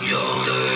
Yoder.